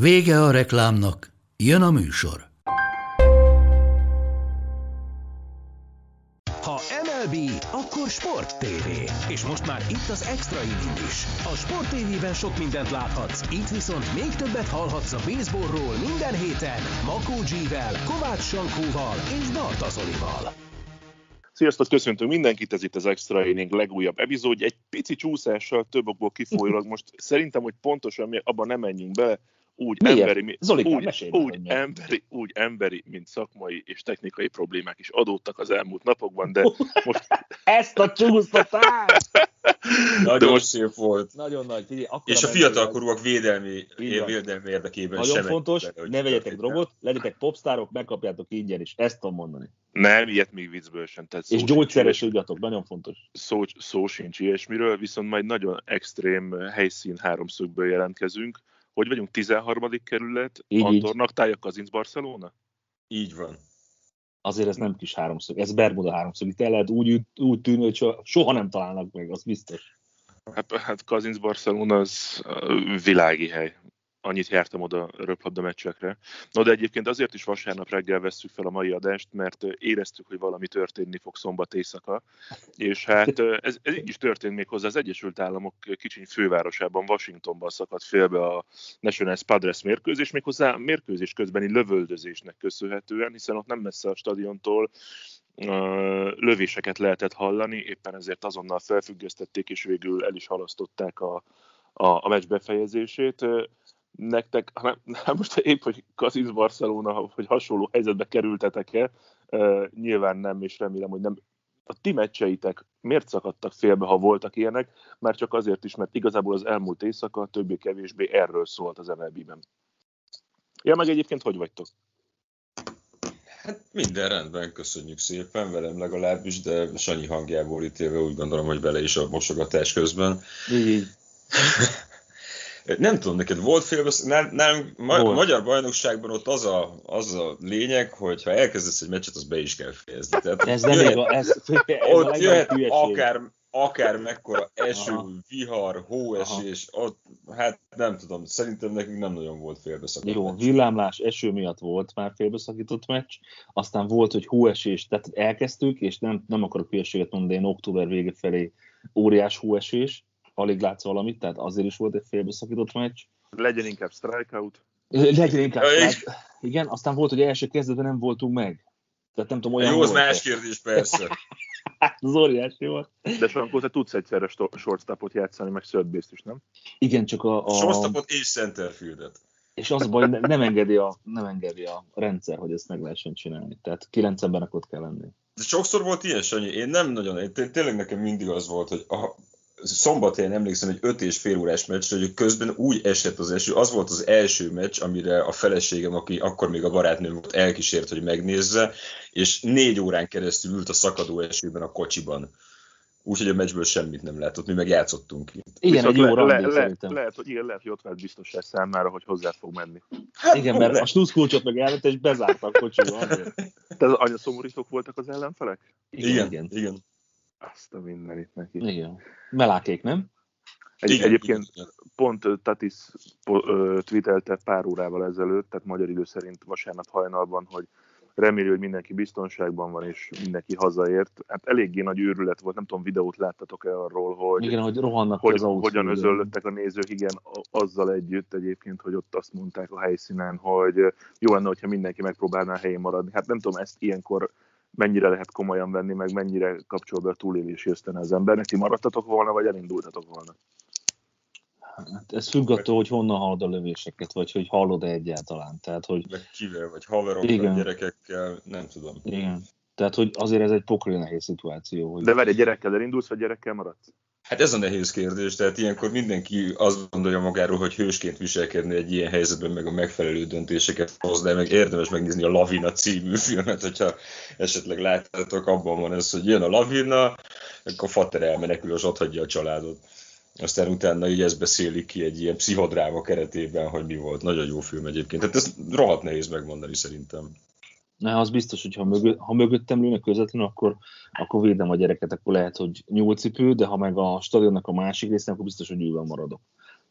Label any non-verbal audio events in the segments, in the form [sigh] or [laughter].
Vége a reklámnak, jön a műsor. Ha MLB, akkor Sport TV. És most már itt az Extra Inning is. A Sport TV-ben sok mindent láthatsz, itt viszont még többet hallhatsz a baseballról minden héten Makó G-vel, Kovács Sankóval és Barta Zolival. Sziasztok, köszöntünk mindenkit, ez itt az Extra Inning legújabb epizódja. Egy pici csúszással több okból kifolyólag most szerintem, hogy pontosan abban nem menjünk be, úgy Miért? emberi, Zolikám, úgy, mesélj úgy, miért. emberi, úgy emberi, mint szakmai és technikai problémák is adódtak az elmúlt napokban, de most [laughs] Ezt a csúsztatást! [laughs] Nagyon most- szép volt. Nagyon nagy, figyelj, És a fiatalkorúak védelmi, védelmi érdekében Nagyon sem fontos, bele, ne vegyetek drogot, legyetek popstárok, megkapjátok ingyen is. Ezt tudom mondani. nem, ilyet még viccből sem. Tehát És gyógyszeres ügyatok, nagyon fontos. szó, szó sincs ilyesmiről, viszont majd nagyon extrém helyszín háromszögből jelentkezünk. Hogy vagyunk 13. kerület, Így, így. Andornak, Tája Kazinc, Barcelona? Így van. Azért ez nem kis háromszög, ez Bermuda háromszög. Itt el lehet úgy, úgy tűnni, hogy soha, nem találnak meg, az biztos. Hát, hát Kazinc Barcelona az világi hely. Annyit jártam oda röplabda meccsekre. No, de egyébként azért is vasárnap reggel vesszük fel a mai adást, mert éreztük, hogy valami történni fog szombat éjszaka. És hát ez, ez így is történt még hozzá. Az Egyesült Államok kicsiny fővárosában, Washingtonban szakadt félbe a National Padres mérkőzés, méghozzá mérkőzés közbeni lövöldözésnek köszönhetően, hiszen ott nem messze a stadiontól lövéseket lehetett hallani, éppen ezért azonnal felfüggesztették, és végül el is halasztották a, a, a meccs befejezését. Nektek, hát [laughs] hát most épp, hogy Kazinc Barcelona, hogy hasonló helyzetbe kerültetek-e, nyilván nem, és remélem, hogy nem. A ti meccseitek miért szakadtak félbe, ha voltak ilyenek? Már csak azért is, mert igazából az elmúlt éjszaka többé-kevésbé erről szólt az MLB-ben. Ja, meg egyébként hogy vagytok? Hát minden rendben, köszönjük szépen, velem legalábbis, de Sanyi hangjából ítélve úgy gondolom, hogy vele is a mosogatás közben. Így. [laughs] Nem tudom, neked volt félbesz... Nem, nem, ma, Volt. magyar bajnokságban ott az a, az a lényeg, hogy ha elkezdesz egy meccset, az be is kell fejezni. Tehát Ez nem igaz, ez, ez ott jöhet akár, akár mekkora eső, Aha. vihar, hóesés, ott, hát nem tudom, szerintem nekünk nem nagyon volt félbeszakadt. Jó, meccs. villámlás, eső miatt volt már félbeszakított meccs, aztán volt, hogy hóesés, tehát elkezdtük, és nem, nem akarok hülyeséget mondani, én október vége felé óriás hóesés, alig látsz valamit, tehát azért is volt egy félbeszakított meccs. Legyen inkább strikeout. Legyen inkább, Ja, igen, aztán volt, hogy első kezdetben nem voltunk meg. Tehát nem tudom, olyan Jó, az más kérdés, persze. [laughs] Hát, az óriási volt. De Sankó, te tudsz egyszerre sto- shortstopot játszani, meg third is, nem? Igen, csak a... a Shortstopot és centerfieldet. és az a baj, ne- nem engedi, a, nem engedi a rendszer, hogy ezt meg lehessen csinálni. Tehát kilenc embernek ott kell lenni. De sokszor volt ilyen, Sanyi, én nem nagyon, én té- tényleg nekem mindig az volt, hogy a, szombathelyen emlékszem egy öt és fél órás meccsre, hogy közben úgy esett az eső, az volt az első meccs, amire a feleségem, aki akkor még a barátnőm volt, elkísért, hogy megnézze, és négy órán keresztül ült a szakadó esőben a kocsiban. Úgyhogy a meccsből semmit nem látott, mi meg játszottunk ki. Igen, egy jó le, randi le, le, szerintem. lehet, hogy igen, lehet, hogy ott vált biztosság számára, hogy hozzá fog menni. Igen, mert a sluszkulcsot meg elvette, és bezárta a kocsiba. azért. Te az anyaszomorítók voltak az ellenfelek? Igen, Igen, igen. igen. Azt a mindenit neki. igen. Melákék, nem? Egy, igen egyébként igen. pont Tatis tweetelte pár órával ezelőtt, tehát magyar idő szerint vasárnap hajnalban, hogy reméli, hogy mindenki biztonságban van, és mindenki hazaért. Hát eléggé nagy őrület volt, nem tudom, videót láttatok-e arról, hogy, Igen, hogy rohannak hogy az hogyan özöllöttek a nézők, igen, azzal együtt egyébként, hogy ott azt mondták a helyszínen, hogy jó lenne, hogyha mindenki megpróbálná a helyén maradni. Hát nem tudom, ezt ilyenkor mennyire lehet komolyan venni, meg mennyire kapcsol be a túlélési ösztön az embernek. Ti maradtatok volna, vagy elindultatok volna? Hát ez függ attól, hogy honnan hallod a lövéseket, vagy hogy hallod-e egyáltalán. Tehát, hogy Meg kivel, vagy haverokkal, Igen. gyerekekkel, nem tudom. igen. Tehát, hogy azért ez egy pokoli nehéz szituáció. Hogy... De várj, egy gyerekkel elindulsz, vagy gyerekkel maradsz? Hát ez a nehéz kérdés, tehát ilyenkor mindenki azt gondolja magáról, hogy hősként viselkedni egy ilyen helyzetben, meg a megfelelő döntéseket hoz, de meg érdemes megnézni a Lavina című filmet, hogyha esetleg láttátok, abban van ez, hogy jön a lavina, akkor Fater elmenekül, és ott hagyja a családot. Aztán utána így ezt beszélik ki egy ilyen pszichodráma keretében, hogy mi volt. Nagyon jó film egyébként. Tehát ez rohadt nehéz megmondani szerintem. Na, az biztos, hogy ha, mögö, ha mögöttem lőnek közvetlenül, akkor, akkor védem a gyereket, akkor lehet, hogy nyúlcipő, de ha meg a stadionnak a másik részén, akkor biztos, hogy ülve maradok.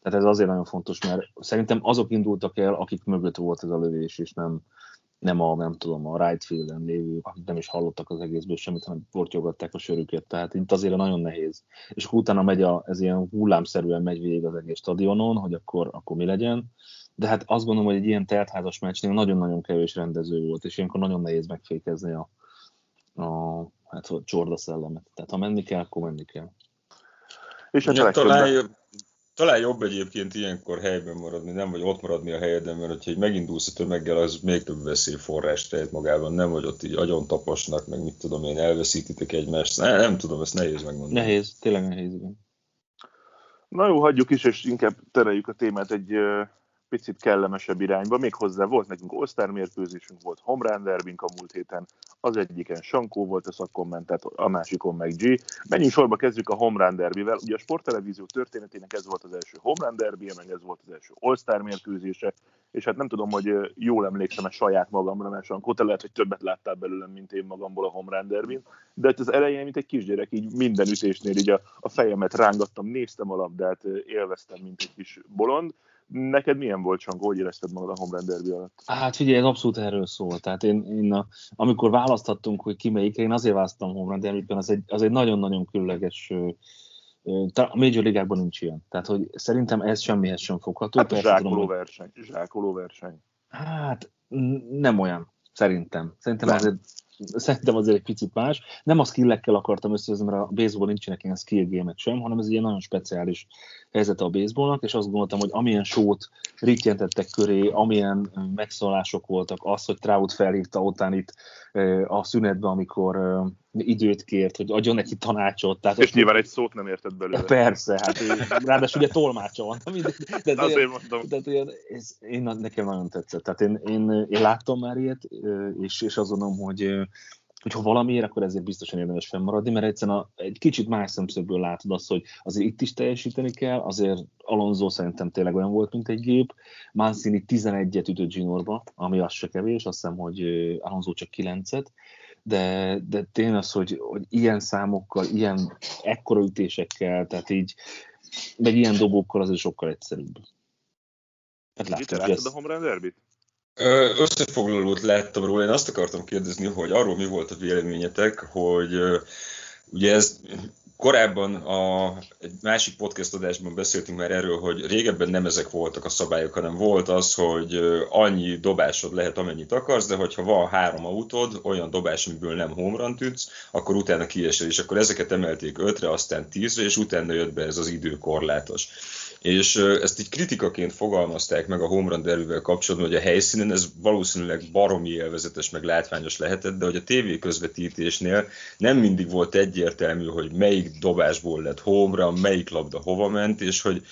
Tehát ez azért nagyon fontos, mert szerintem azok indultak el, akik mögött volt ez a lövés, és nem, nem a, nem tudom, a right fielden lévő, akik nem is hallottak az egészből semmit, hanem portyogatták a sörüket. Tehát itt azért nagyon nehéz. És akkor utána megy a, ez ilyen hullámszerűen megy végig az egész stadionon, hogy akkor, akkor mi legyen de hát azt gondolom, hogy egy ilyen teltházas meccsnél nagyon-nagyon kevés rendező volt, és ilyenkor nagyon nehéz megfékezni a, a hát, a csorda szellemet. Tehát ha menni kell, akkor menni kell. És hát ja, talán, jobb, talán jobb egyébként ilyenkor helyben maradni, nem vagy ott maradni a helyeden, mert hogyha megindulsz a tömeggel, az még több veszélyforrás tehet magában, nem vagy ott így agyon taposnak, meg mit tudom én, elveszítitek egymást. Ne, nem tudom, ezt nehéz megmondani. Nehéz, tényleg nehéz, igen. Na jó, hagyjuk is, és inkább tereljük a témát egy picit kellemesebb irányba, még hozzá volt nekünk All-Star mérkőzésünk, volt Homrán derbink a múlt héten, az egyiken Sankó volt a szakkommentet, a másikon meg G. Menjünk sorba, kezdjük a Homrán derbivel. Ugye a sporttelevízió történetének ez volt az első Homrán derbi, meg ez volt az első All-Star mérkőzése, és hát nem tudom, hogy jól emlékszem-e saját magamra, mert Sankó, te lehet, hogy többet láttál belőlem, mint én magamból a Homrán derbin, de hát az elején, mint egy kisgyerek, így minden ütésnél így a, a fejemet rángattam, néztem a labdát, élveztem, mint egy kis bolond, Neked milyen volt, Csankó, hogy érezted magad a Homeland Derby alatt? Hát figyelj, ez abszolút erről szól. Tehát én, én a, amikor választhattunk, hogy ki melyikre, én azért választottam Homeland Derby-ben, az egy, az egy nagyon-nagyon különleges a Major Ligákban nincs ilyen. Tehát, hogy szerintem ez semmihez sem fogható. Hát zsákoló tudom, verseny. Zsákoló verseny. Hát nem olyan, szerintem. Szerintem ez egy szerintem azért egy picit más. Nem a skillekkel akartam összehozni, mert a baseball nincsenek ilyen skill gémek sem, hanem ez egy nagyon speciális helyzete a baseballnak, és azt gondoltam, hogy amilyen sót ritjentettek köré, amilyen megszólások voltak, az, hogy Trout felhívta itt a szünetbe, amikor időt kért, hogy adjon neki tanácsot. Tehát és nyilván egy szót nem érted belőle. Persze, hát ráadásul ugye tolmácsa van. De, de, de, Azért mondom. Tehát ilyen, ez, én, nekem nagyon tetszett. Tehát én, én, én láttam már ilyet, és, és azt gondolom, hogy hogy ha valamiért, akkor ezért biztosan érdemes fennmaradni, mert egyszerűen a, egy kicsit más szemszögből látod azt, hogy azért itt is teljesíteni kell, azért Alonso szerintem tényleg olyan volt, mint egy gép, Mancini 11-et ütött Ginorba, ami az se kevés, azt hiszem, hogy Alonso csak 9-et, de, de tényleg az, hogy, hogy ilyen számokkal, ilyen ekkora ütésekkel, tehát így, meg ilyen dobókkal azért sokkal egyszerűbb. Hát látod, Mit láttad a home run derbyt? Összefoglalót láttam róla, én azt akartam kérdezni, hogy arról mi volt a véleményetek, hogy ugye ez korábban a, egy másik podcast adásban beszéltünk már erről, hogy régebben nem ezek voltak a szabályok, hanem volt az, hogy annyi dobásod lehet, amennyit akarsz, de hogyha van három autód, olyan dobás, amiből nem homerun ütsz, akkor utána kiesel, és akkor ezeket emelték ötre, aztán tízre, és utána jött be ez az időkorlátos és ezt így kritikaként fogalmazták meg a home run derbyvel kapcsolatban, hogy a helyszínen ez valószínűleg baromi élvezetes, meg látványos lehetett, de hogy a TV közvetítésnél nem mindig volt egyértelmű, hogy melyik dobásból lett home run, melyik labda hova ment, és hogy,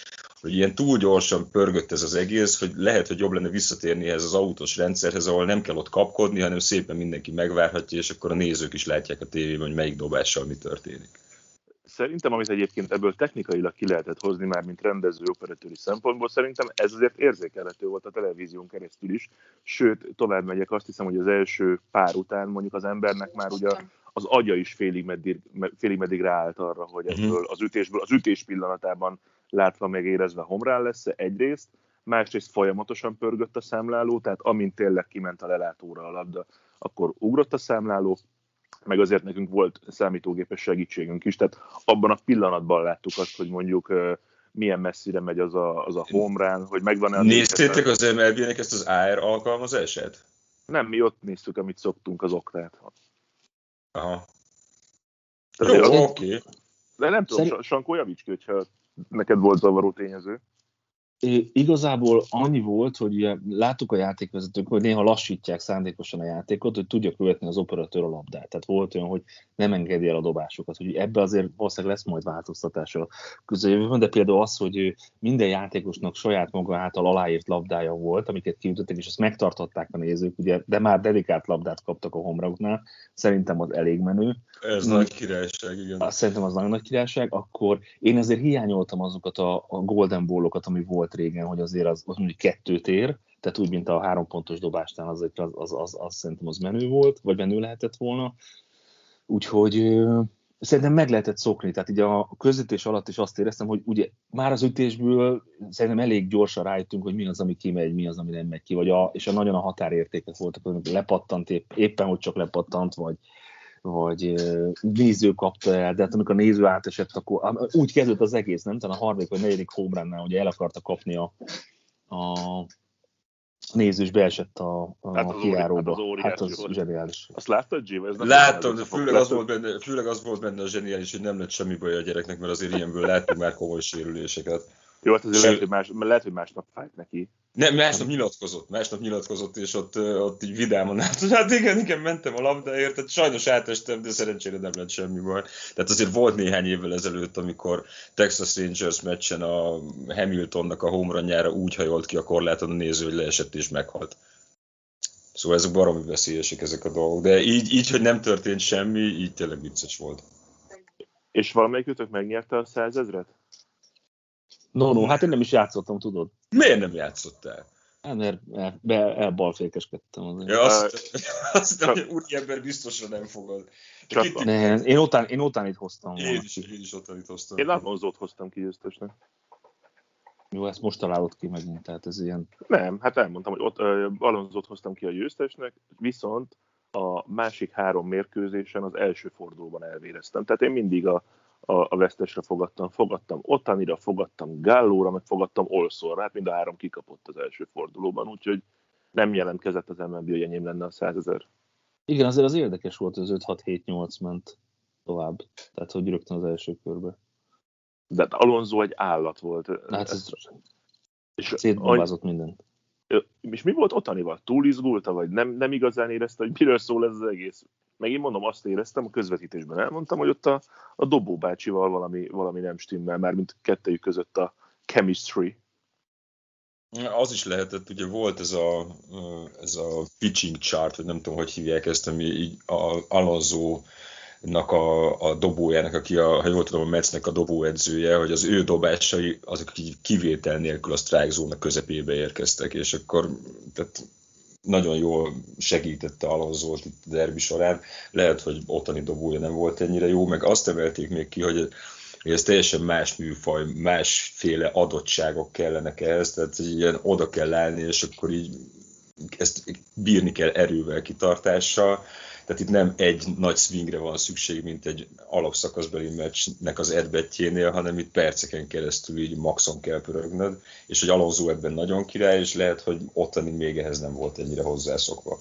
hogy ilyen túl gyorsan pörgött ez az egész, hogy lehet, hogy jobb lenne visszatérni ehhez az autós rendszerhez, ahol nem kell ott kapkodni, hanem szépen mindenki megvárhatja, és akkor a nézők is látják a tévében, hogy melyik dobással mi történik szerintem, amit egyébként ebből technikailag ki lehetett hozni már, mint rendező operatőri szempontból, szerintem ez azért érzékelhető volt a televízión keresztül is. Sőt, tovább megyek, azt hiszem, hogy az első pár után mondjuk az embernek már ugye az agya is félig meddig, félig meddig ráállt arra, hogy mhm. ebből az ütésből, az ütés pillanatában látva megérezve homrán lesz egyrészt, másrészt folyamatosan pörgött a számláló, tehát amint tényleg kiment a lelátóra a labda, akkor ugrott a számláló, meg azért nekünk volt számítógépes segítségünk is, tehát abban a pillanatban láttuk azt, hogy mondjuk milyen messzire megy az a, az a home run, hogy megvan-e a... Néztétek az MLB-nek ezt az AR alkalmazását? Nem, mi ott néztük, amit szoktunk az oktát. Aha. Tehát Jó, oké. Okay. De nem tudom, Szerint... Sankó javíts ki, hogyha neked volt zavaró tényező. Igazából annyi volt, hogy ugye láttuk a játékvezetők, hogy néha lassítják szándékosan a játékot, hogy tudja követni az operatőr a labdát. Tehát volt olyan, hogy nem engedi el a dobásokat. Hogy ebbe azért valószínűleg lesz majd változtatás a közeljövőben, de például az, hogy minden játékosnak saját maga által aláírt labdája volt, amiket kiütöttek, és azt megtartották a nézők, ugye, de már dedikált labdát kaptak a homrauknál. Szerintem az elég menő. Ez nagy királyság, igen. Azt szerintem az nagyon nagy királyság. Akkor én ezért hiányoltam azokat a, a golden ballokat, ami volt régen, hogy azért az, az mondjuk kettőt ér, tehát úgy, mint a három pontos dobástán, az, az, az, az, az szerintem az menő volt, vagy menő lehetett volna. Úgyhogy szerintem meg lehetett szokni, tehát így a közvetés alatt is azt éreztem, hogy ugye már az ütésből szerintem elég gyorsan rájöttünk, hogy mi az, ami kimegy, mi az, ami nem megy ki, vagy a, és a nagyon a határértékek voltak, hogy lepattant épp, éppen, hogy csak lepattant, vagy, vagy néző kapta el, de hát amikor a néző átesett, akkor úgy kezdődött az egész, nem? Talán a harmadik vagy negyedik homerannál, hogy el akarta kapni a, a nézős beesett a, a hát az kiáróba. Hát az, hát az zseniális. Azt láttad, Jim? Ez Láttam, de főleg az, volt benne, főleg az volt benne a zseniális, hogy nem lett semmi baj a gyereknek, mert azért ilyenből látunk már komoly sérüléseket. Jó, hát azért lehet, hogy, más, lehet, hogy másnap fájt neki. Nem, másnap nyilatkozott, másnap nyilatkozott, és ott, ott így vidáman állt, hogy [laughs] hát igen, igen, mentem a labdáért, tehát sajnos átestem, de szerencsére nem lett semmi baj. Tehát azért volt néhány évvel ezelőtt, amikor Texas Rangers meccsen a Hamiltonnak a homerunjára úgy hajolt ki a korláton a néző, hogy leesett és meghalt. Szóval ezek baromi veszélyesek ezek a dolgok, de így, így, hogy nem történt semmi, így tényleg vicces volt. És valamelyikőtök megnyerte a százezret? No, no, hát én nem is játszottam, tudod. Miért nem játszottál? Hát, mert el, elbalfékeskedtem azért. Ja, azt, azt hiszem, hogy úriember biztosra nem fogad. Ne, én, után, én után itt hoztam. Én is, én is után itt hoztam. Én Alonzót hoztam ki győztesnek. Jó, ezt most találod ki megint, tehát ez ilyen... Nem, hát elmondtam, hogy ott uh, Alonzót hoztam ki a győztesnek, viszont a másik három mérkőzésen az első fordulóban elvéreztem. Tehát én mindig a, a, a vesztesre fogadtam. Fogadtam Ottanira, fogadtam Gallóra, meg fogadtam Olszorra. Hát mind a három kikapott az első fordulóban, úgyhogy nem jelentkezett az MLB, hogy enyém lenne a 100 ezer. Igen, azért az érdekes volt, hogy az 5-6-7-8 ment tovább. Tehát, hogy rögtön az első körbe. De hát Alonso egy állat volt. Hát ez, és szétbombázott mindent. És mi volt Otanival? Túl izgulta, vagy nem, nem igazán érezte, hogy miről szól ez az egész? Megint mondom, azt éreztem, a közvetítésben elmondtam, hogy ott a, a Dobó bácsival valami, valami nem stimmel, már mint kettőjük között a chemistry. Az is lehetett, ugye volt ez a, ez a pitching chart, vagy nem tudom, hogy hívják ezt, ami így a Alonso a, a dobójának, aki a, ha jól tudom, a Metsznek a dobóedzője, hogy az ő dobásai azok kivétel nélkül a strike zone közepébe érkeztek, és akkor tehát nagyon jól segítette Alonsolt itt a derbi során. Lehet, hogy ottani dobója nem volt ennyire jó, meg azt emelték még ki, hogy hogy ez teljesen más műfaj, másféle adottságok kellenek ehhez, tehát hogy ilyen oda kell állni, és akkor így ezt bírni kell erővel, kitartással, tehát itt nem egy nagy swingre van szükség, mint egy alapszakaszbeli meccsnek az edbetjénél, hanem itt perceken keresztül így maxon kell pörögnöd, és hogy Alonso ebben nagyon király, és lehet, hogy ottani még ehhez nem volt ennyire hozzászokva.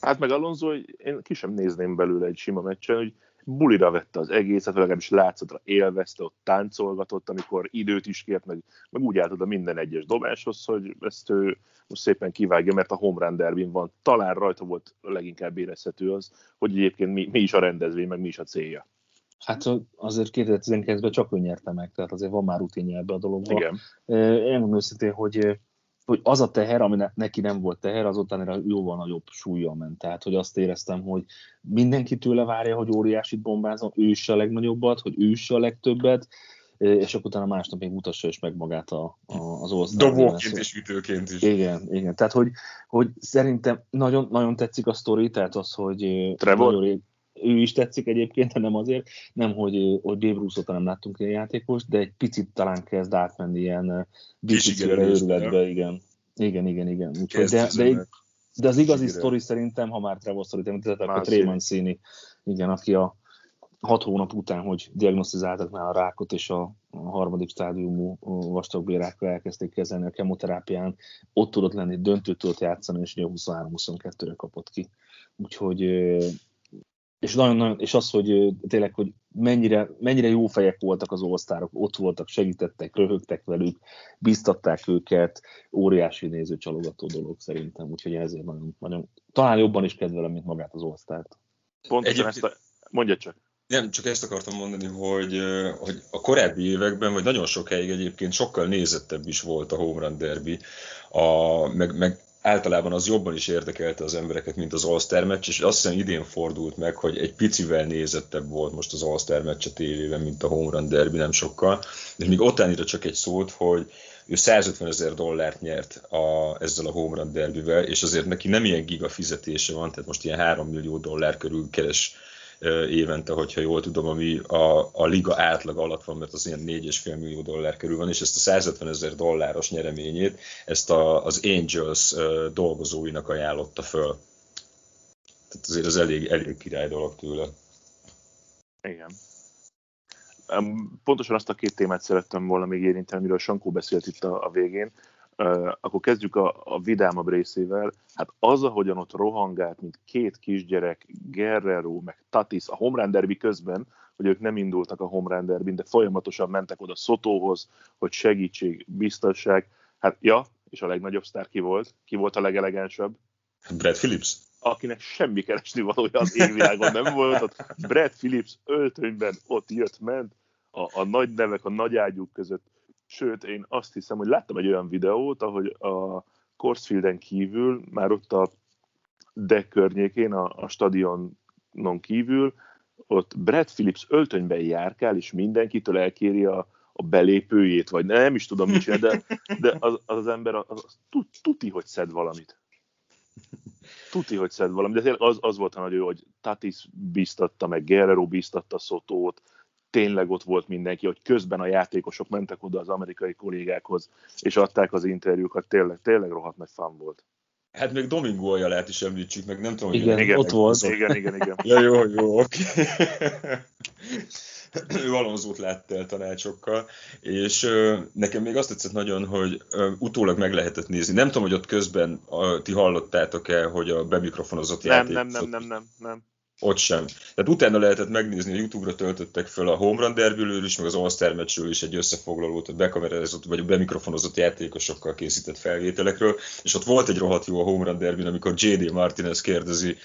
Hát meg Alonso, én ki sem nézném belőle egy sima meccsen, hogy bulira vette az egészet, legalábbis látszatra élvezte, ott táncolgatott, amikor időt is kért, meg, meg úgy állt oda minden egyes dobáshoz, hogy ezt ő most szépen kivágja, mert a home run derbin van. Talán rajta volt leginkább érezhető az, hogy egyébként mi, mi is a rendezvény, meg mi is a célja. Hát azért 2019-ben csak ő nyerte meg, tehát azért van már rutinja ebbe a dologba. Igen. Én mondom őszintén, hogy hogy az a teher, ami neki nem volt teher, az utána jóval nagyobb súlya ment. Tehát, hogy azt éreztem, hogy mindenki tőle várja, hogy óriásit bombázom, ő is a legnagyobbat, hogy ő is a legtöbbet, és akkor utána másnap még mutassa is meg magát a, a, az osztály. Dobóként és ütőként is. Igen, igen. Tehát, hogy, hogy szerintem nagyon, nagyon tetszik a sztori, tehát az, hogy Trevor? Nagyon, ő is tetszik egyébként, de nem azért, nem, hogy, hogy Babe Ruth nem láttunk ilyen játékos, de egy picit talán kezd átmenni ilyen biciklire őrületbe, igen. Igen, igen, igen. Úgyhogy, de, de, de, az igazi sztori szerintem, ha már Trevor említettek, a Trey Mancini, igen, aki a hat hónap után, hogy diagnosztizáltak már a rákot, és a, a harmadik stádiumú vastagbérákra elkezdték kezelni a kemoterápián, ott tudott lenni, döntőt tudott játszani, és ugye 23-22-re kapott ki. Úgyhogy és, nagyon, nagyon, és az, hogy tényleg, hogy mennyire, mennyire jó fejek voltak az osztárok, ott voltak, segítettek, röhögtek velük, biztatták őket, óriási nézőcsalogató dolog szerintem, úgyhogy ezért nagyon, nagyon talán jobban is kedvelem, mint magát az osztárt. Pontosan ezt a... Mondja csak. Nem, csak ezt akartam mondani, hogy, hogy a korábbi években, vagy nagyon sokáig egyébként sokkal nézettebb is volt a home run derby, a, meg, meg általában az jobban is érdekelte az embereket, mint az All-Star meccs, és azt hiszem idén fordult meg, hogy egy picivel nézettebb volt most az All-Star meccs a tévében, mint a Home Run Derby, nem sokkal. És még ottanira csak egy szót, hogy ő 150 ezer dollárt nyert a, ezzel a Home Run Derbyvel, és azért neki nem ilyen giga fizetése van, tehát most ilyen 3 millió dollár körül keres évente, hogyha jól tudom, ami a, a liga átlag alatt van, mert az ilyen 4,5 millió dollár körül van, és ezt a 150 ezer dolláros nyereményét, ezt a, az Angels dolgozóinak ajánlotta föl. Tehát azért az elég, elég király dolog tőle. Igen. Pontosan azt a két témát szerettem volna még érinteni, amiről Sankó beszélt itt a, a végén akkor kezdjük a, a vidámabb részével. Hát az, ahogyan ott rohangált, mint két kisgyerek, Guerrero, meg Tatis a Homrán derby közben, hogy ők nem indultak a Homrán derby de folyamatosan mentek oda Szotóhoz, hogy segítség, biztonság. Hát ja, és a legnagyobb sztár ki volt? Ki volt a legelegánsabb? Brad Phillips. Akinek semmi keresni valója az égvilágon nem volt. Ott Brad Phillips öltönyben ott jött, ment, a, a nagy nevek, a nagy ágyúk között Sőt, én azt hiszem, hogy láttam egy olyan videót, ahogy a Corsfielden kívül, már ott a de környékén, a, a stadionon kívül, ott Brad Phillips öltönyben járkál, és mindenkitől elkéri a, a belépőjét, vagy nem is tudom mit csinál, de, de az, az, az ember az, az tuti, hogy szed valamit. Tuti, hogy szed valamit, de az, az volt a nagy hogy Tatis biztatta, meg Guerrero biztatta Szotót, tényleg ott volt mindenki, hogy közben a játékosok mentek oda az amerikai kollégákhoz, és adták az interjúkat, tényleg, tényleg rohadt nagy fan volt. Hát még Domingo Ajalát is említsük meg, nem tudom, hogy igen, igen, ott volt. Igen, igen, igen. ja, jó, jó, oké. ő Alonzót látta el tanácsokkal, és ö, nekem még azt tetszett nagyon, hogy ö, utólag meg lehetett nézni. Nem tudom, hogy ott közben a, ti hallottátok-e, hogy a bemikrofonozott nem, játék... Nem, nem, nem, nem, nem. Ott sem. Tehát utána lehetett megnézni, a Youtube-ra töltöttek fel a Home Run Derby-ről is, meg az All-Star meccsről is egy összefoglalót, a bekamerázott vagy a bemikrofonozott játékosokkal készített felvételekről, és ott volt egy rohadt jó a Home Run derby amikor J.D. Martinez kérdezi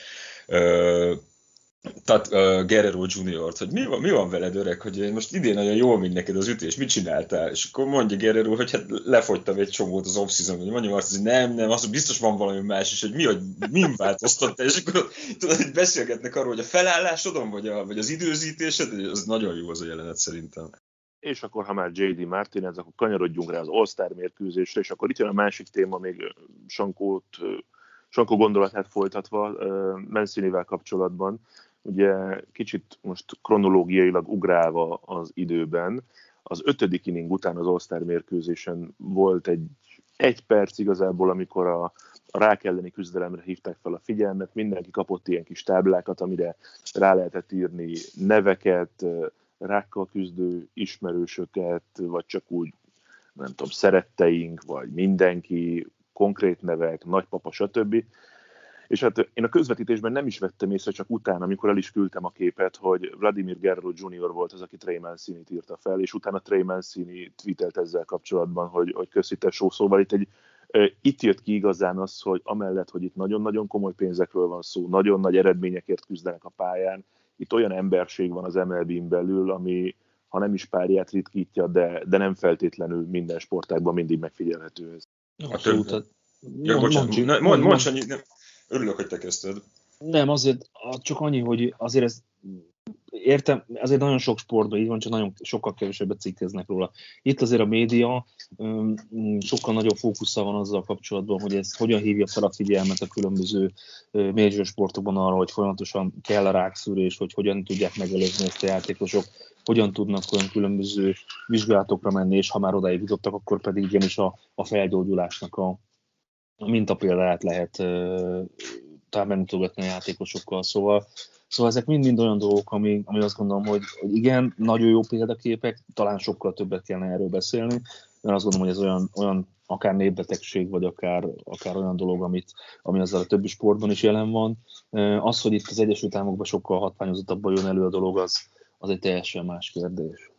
tehát uh, Guerrero Junior-t, hogy mi van, mi van veled öreg, hogy most idén nagyon jól megy neked az ütés, mit csináltál? És akkor mondja Guerrero, hogy hát lefogytam egy csomót az off-season, hogy mondjam azt, hogy nem, nem, az biztos van valami más is, hogy mi, hogy min változtattál, és akkor tudod, hogy beszélgetnek arról, hogy a felállásodon, vagy, a, vagy az időzítésed, az nagyon jó az a jelenet szerintem. És akkor, ha már J.D. Martinez, akkor kanyarodjunk rá az All-Star mérkőzésre, és akkor itt jön a másik téma, még Sankót, Sankó gondolatát folytatva Mancinivel kapcsolatban ugye kicsit most kronológiailag ugrálva az időben, az ötödik inning után az All-Star mérkőzésen volt egy egy perc igazából, amikor a, a rák elleni küzdelemre hívták fel a figyelmet, mindenki kapott ilyen kis táblákat, amire rá lehetett írni neveket, rákkal küzdő ismerősöket, vagy csak úgy, nem tudom, szeretteink, vagy mindenki, konkrét nevek, nagypapa, stb. És hát én a közvetítésben nem is vettem észre, csak utána, amikor el is küldtem a képet, hogy Vladimir Guerrero Jr. volt az, aki Trey mancini írta fel, és utána Trey Mancini tweetelt ezzel kapcsolatban, hogy, hogy köszi tesó. Szóval itt egy itt jött ki igazán az, hogy amellett, hogy itt nagyon-nagyon komoly pénzekről van szó, nagyon nagy eredményekért küzdenek a pályán, itt olyan emberség van az MLB-n belül, ami ha nem is párját ritkítja, de, de nem feltétlenül minden sportágban mindig megfigyelhető ez. Abszolút. Ja, bocsánat, mond, mond, mond, mond, Örülök, hogy te kezdted. Nem, azért csak annyi, hogy azért ez értem, azért nagyon sok sportban így van, csak nagyon sokkal kevesebbet cikkeznek róla. Itt azért a média sokkal nagyobb fókusza van azzal kapcsolatban, hogy ez hogyan hívja fel a figyelmet a különböző major sportokban arra, hogy folyamatosan kell a rákszűrés, hogy hogyan tudják megelőzni ezt a játékosok, hogyan tudnak olyan különböző vizsgálatokra menni, és ha már odáig jutottak, akkor pedig igenis a, a felgyógyulásnak a, mintapéldát lehet talán megmutogatni a játékosokkal. Szóval, szóval ezek mind-mind olyan dolgok, ami, ami azt gondolom, hogy, hogy igen, nagyon jó példaképek, talán sokkal többet kellene erről beszélni, mert azt gondolom, hogy ez olyan, olyan akár népbetegség, vagy akár, akár olyan dolog, amit, ami azzal a többi sportban is jelen van. Az, hogy itt az Egyesült Államokban sokkal hatványozottabban jön elő a dolog, az, az egy teljesen más kérdés.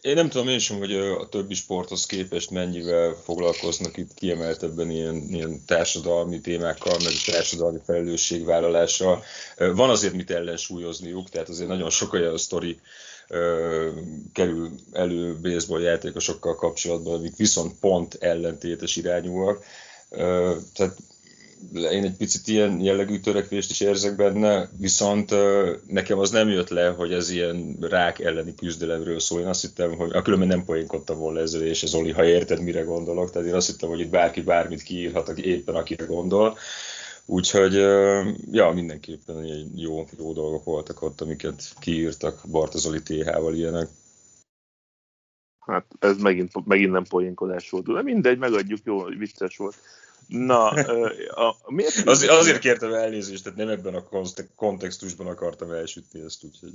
Én nem tudom én sem, hogy a többi sporthoz képest mennyivel foglalkoznak itt kiemeltebben ilyen, ilyen társadalmi témákkal, meg társadalmi felelősségvállalással. Van azért mit ellensúlyozniuk, tehát azért nagyon sok olyan sztori kerül elő baseball játékosokkal kapcsolatban, amik viszont pont ellentétes irányúak. Tehát én egy picit ilyen jellegű törekvést is érzek benne, viszont nekem az nem jött le, hogy ez ilyen rák elleni küzdelemről szól. Én azt hittem, hogy a különben nem poénkodtam volna ezzel, és ez Oli, ha érted, mire gondolok. Tehát én azt hittem, hogy itt bárki bármit kiírhat, aki éppen akire gondol. Úgyhogy, ja, mindenképpen jó, jó dolgok voltak ott, amiket kiírtak Bartozoli TH-val ilyenek. Hát ez megint, megint nem poénkodás volt, de mindegy, megadjuk, jó, vicces volt. Na, a, miért? [laughs] Az, azért kértem elnézést, tehát nem ebben a kontextusban akartam elsütni ezt, úgyhogy...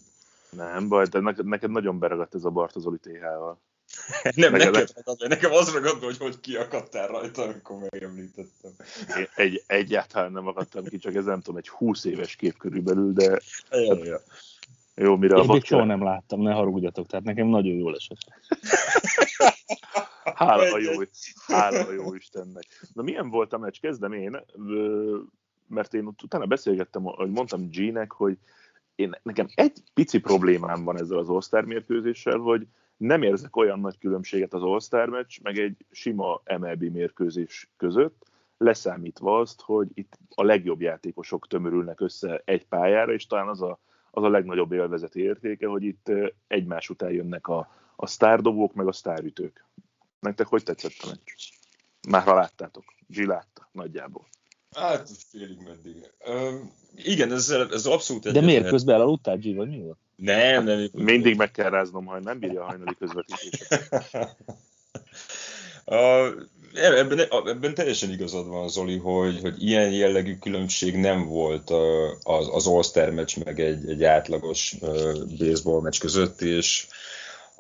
Nem baj, de neked, neked nagyon beragadt ez a Bartozoli TH-val. [laughs] nem, nekem, nekem, nekem az ragad, hogy hogy kiakadtál rajta, amikor megemlítettem. Én egy, egyáltalán nem akadtam ki, csak ez nem tudom, egy 20 éves kép körülbelül, de... Ja, ja. Jó, mire Én a még soha nem láttam, ne haragudjatok, tehát nekem nagyon jól esett. [laughs] Hála a jó, hála a jó Istennek. Na milyen volt a meccs? Kezdem én, mert én utána beszélgettem, hogy mondtam G-nek, hogy én, nekem egy pici problémám van ezzel az All-Star mérkőzéssel, hogy nem érzek olyan nagy különbséget az All-Star meccs, meg egy sima MLB mérkőzés között, leszámítva azt, hogy itt a legjobb játékosok tömörülnek össze egy pályára, és talán az a, az a legnagyobb élvezeti értéke, hogy itt egymás után jönnek a, a sztárdobók, meg a sztárütők. Nektek hogy tetszett a meccs? Már ha láttátok. G látta, nagyjából. Hát, félig meddig. Um, igen, ez, ez abszolút De miért közben elaludtál, G, vagy mi volt? Nem, nem. Mindig meg kell ráznom, ha nem bírja a hajnali közvetítést. [laughs] a, ebben, ebben teljesen igazad van, Zoli, hogy, hogy ilyen jellegű különbség nem volt az, az All-Star meccs meg egy, egy átlagos baseball meccs között, és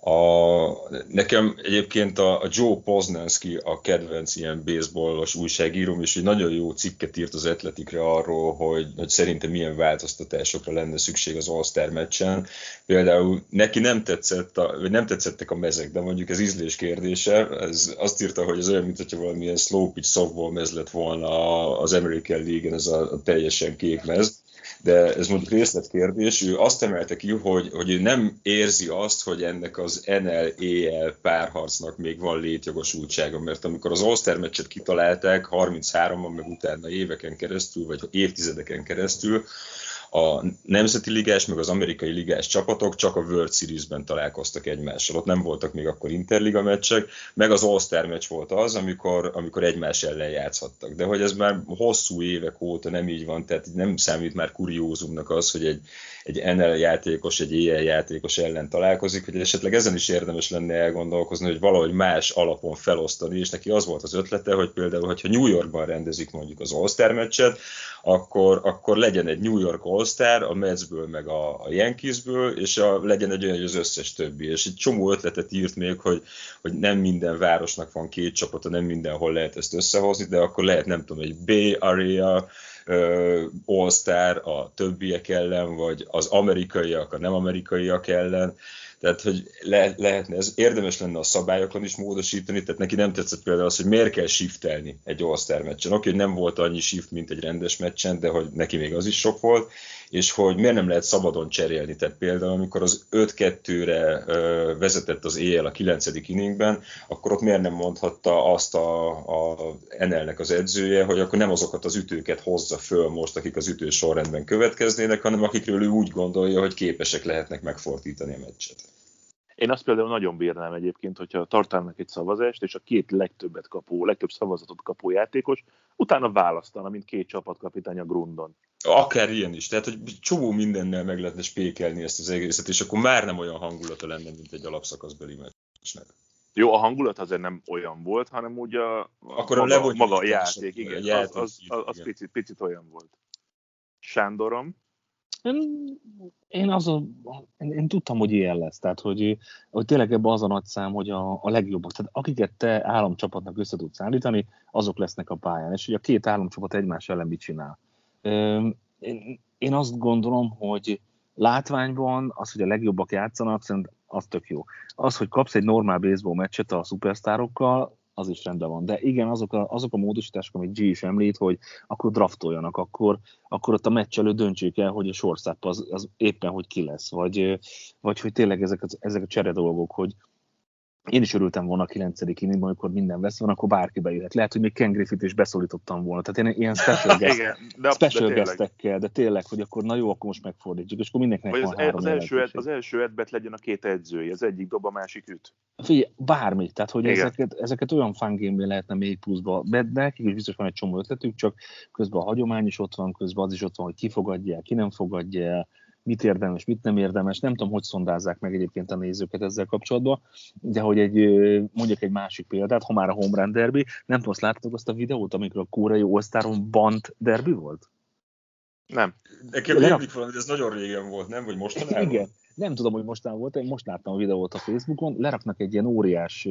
a, nekem egyébként a, a Joe Poznanski a kedvenc ilyen baseballos újságírom, és egy nagyon jó cikket írt az Atletikre arról, hogy, hogy szerintem milyen változtatásokra lenne szükség az All-Star meccsen. Például neki nem, tetszett a, vagy nem tetszettek a mezek, de mondjuk ez ízlés kérdése. Ez azt írta, hogy ez olyan, mintha valamilyen slow pitch softball mez lett volna az American League-en, ez a, a teljesen kék mez de ez mondjuk részletkérdés, ő azt emelte ki, hogy, hogy ő nem érzi azt, hogy ennek az NL-EL párharcnak még van létjogosultsága, mert amikor az All-Star meccset kitalálták 33-ban, meg utána éveken keresztül, vagy évtizedeken keresztül, a nemzeti ligás, meg az amerikai ligás csapatok csak a World Series-ben találkoztak egymással. Ott nem voltak még akkor interliga meccsek, meg az All-Star meccs volt az, amikor, amikor egymás ellen játszhattak. De hogy ez már hosszú évek óta nem így van, tehát nem számít már kuriózumnak az, hogy egy, egy NL játékos, egy EL játékos ellen találkozik, hogy esetleg ezen is érdemes lenne elgondolkozni, hogy valahogy más alapon felosztani, és neki az volt az ötlete, hogy például, hogyha New Yorkban rendezik mondjuk az All-Star meccset, akkor, akkor legyen egy New York All-Star, a Metsből meg a, a Yankeesből, és a, legyen egy olyan, hogy az összes többi. És egy csomó ötletet írt még, hogy, hogy nem minden városnak van két csapata, nem mindenhol lehet ezt összehozni, de akkor lehet, nem tudom, egy Bay Area, All-Star a többiek ellen, vagy az amerikaiak a nem amerikaiak ellen. Tehát, hogy le, lehetne, ez érdemes lenne a szabályokon is módosítani, tehát neki nem tetszett például az, hogy miért kell shiftelni egy All-Star meccsen. Oké, hogy nem volt annyi shift, mint egy rendes meccsen, de hogy neki még az is sok volt, és hogy miért nem lehet szabadon cserélni. Tehát például, amikor az 5-2-re vezetett az éjjel a 9. inningben, akkor ott miért nem mondhatta azt a, a NL-nek az edzője, hogy akkor nem azokat az ütőket hozza föl most, akik az ütő sorrendben következnének, hanem akikről ő úgy gondolja, hogy képesek lehetnek megfordítani a meccset. Én azt például nagyon bírnám egyébként, hogyha tartanak egy szavazást, és a két legtöbbet kapó, legtöbb szavazatot kapó játékos utána választana, mint két csapatkapitány a Grundon. Akár ilyen is, tehát hogy csomó mindennel meg lehetne spékelni ezt az egészet, és akkor már nem olyan hangulata lenne, mint egy alapszakaszbeli meccsnek. Jó, a hangulat azért nem olyan volt, hanem úgy a, akkor maga, a maga a játék, igen, a játék, az, az, az, az picit, picit olyan volt. Sándorom, Én, azon, én, én tudtam, hogy ilyen lesz, tehát hogy, hogy tényleg ebben az a nagy szám, hogy a, a legjobbak, tehát akiket te államcsapatnak össze tudsz állítani, azok lesznek a pályán, és hogy a két államcsapat egymás ellen mit csinál. Én, azt gondolom, hogy látványban az, hogy a legjobbak játszanak, szerintem az tök jó. Az, hogy kapsz egy normál baseball meccset a szupersztárokkal, az is rendben van. De igen, azok a, azok a módosítások, amit G is említ, hogy akkor draftoljanak, akkor, akkor ott a meccs előtt döntsék el, hogy a sorszápp az, az éppen hogy ki lesz, vagy, vagy hogy tényleg ezek, ezek a csere dolgok, hogy, én is örültem volna a 9. inningban, amikor minden vesz van, akkor bárki bejöhet. Lehet, hogy még Ken Griffith is beszólítottam volna. Tehát én ilyen special, guest, Igen, de, special de guestekkel, de tényleg, hogy akkor na jó, akkor most megfordítsuk, és akkor mindenkinek van az, három az első, az első edbet legyen a két edzője, az egyik dob, a másik üt. Figyelj, bármi, tehát hogy ezeket, ezeket olyan fangame lehetne még pluszba, de nekik is biztos van egy csomó ötletük, csak közben a hagyomány is ott van, közben az is ott van, hogy ki fogadja el, ki nem fogadja el, mit érdemes, mit nem érdemes. Nem tudom, hogy szondázzák meg egyébként a nézőket ezzel kapcsolatban, de hogy egy, mondjak egy másik példát, ha már a Home Run Derby, nem tudom, azt láttatok azt a videót, amikor a kórai all Bant derby volt? Nem. Nekem rémlik valami, ez nagyon régen volt, nem? Vagy mostanában? Igen. Nem tudom, hogy mostán volt, én most láttam a videót a Facebookon, leraknak egy ilyen óriás,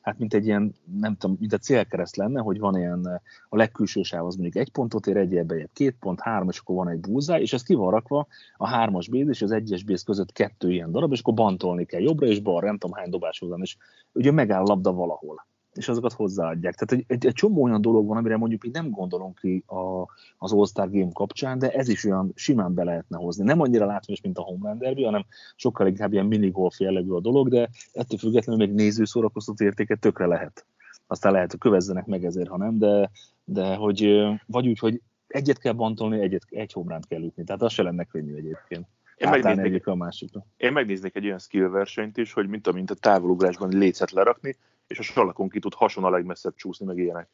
hát mint egy ilyen, nem tudom, mint a célkereszt lenne, hogy van ilyen, a legkülső sáv az mondjuk egy pontot ér, egy egy két pont, három, és akkor van egy búzá, és ez ki van rakva a hármas béz és az egyes béz között kettő ilyen darab, és akkor bantolni kell jobbra és balra, nem tudom hány dobás van, és ugye megáll labda valahol és azokat hozzáadják. Tehát egy, egy, egy csomó olyan dolog van, amire mondjuk így nem gondolunk ki a, az All-Star Game kapcsán, de ez is olyan simán be lehetne hozni. Nem annyira látványos, mint a Home Run Derby, hanem sokkal inkább ilyen minigolf jellegű a dolog, de ettől függetlenül még néző szórakoztató értéket tökre lehet. Aztán lehet, hogy kövezzenek meg ezért, ha nem, de, de hogy vagy úgy, hogy egyet kell bantolni, egyet, egy homránt kell ütni. Tehát az se lenne könnyű egyébként. Én megnéznék, a másikra. én megnéznék egy olyan skill versenyt is, hogy mint amint a távolugrásban lécet lerakni, és a salakon ki tud hason a legmesszebb csúszni, meg ilyenek.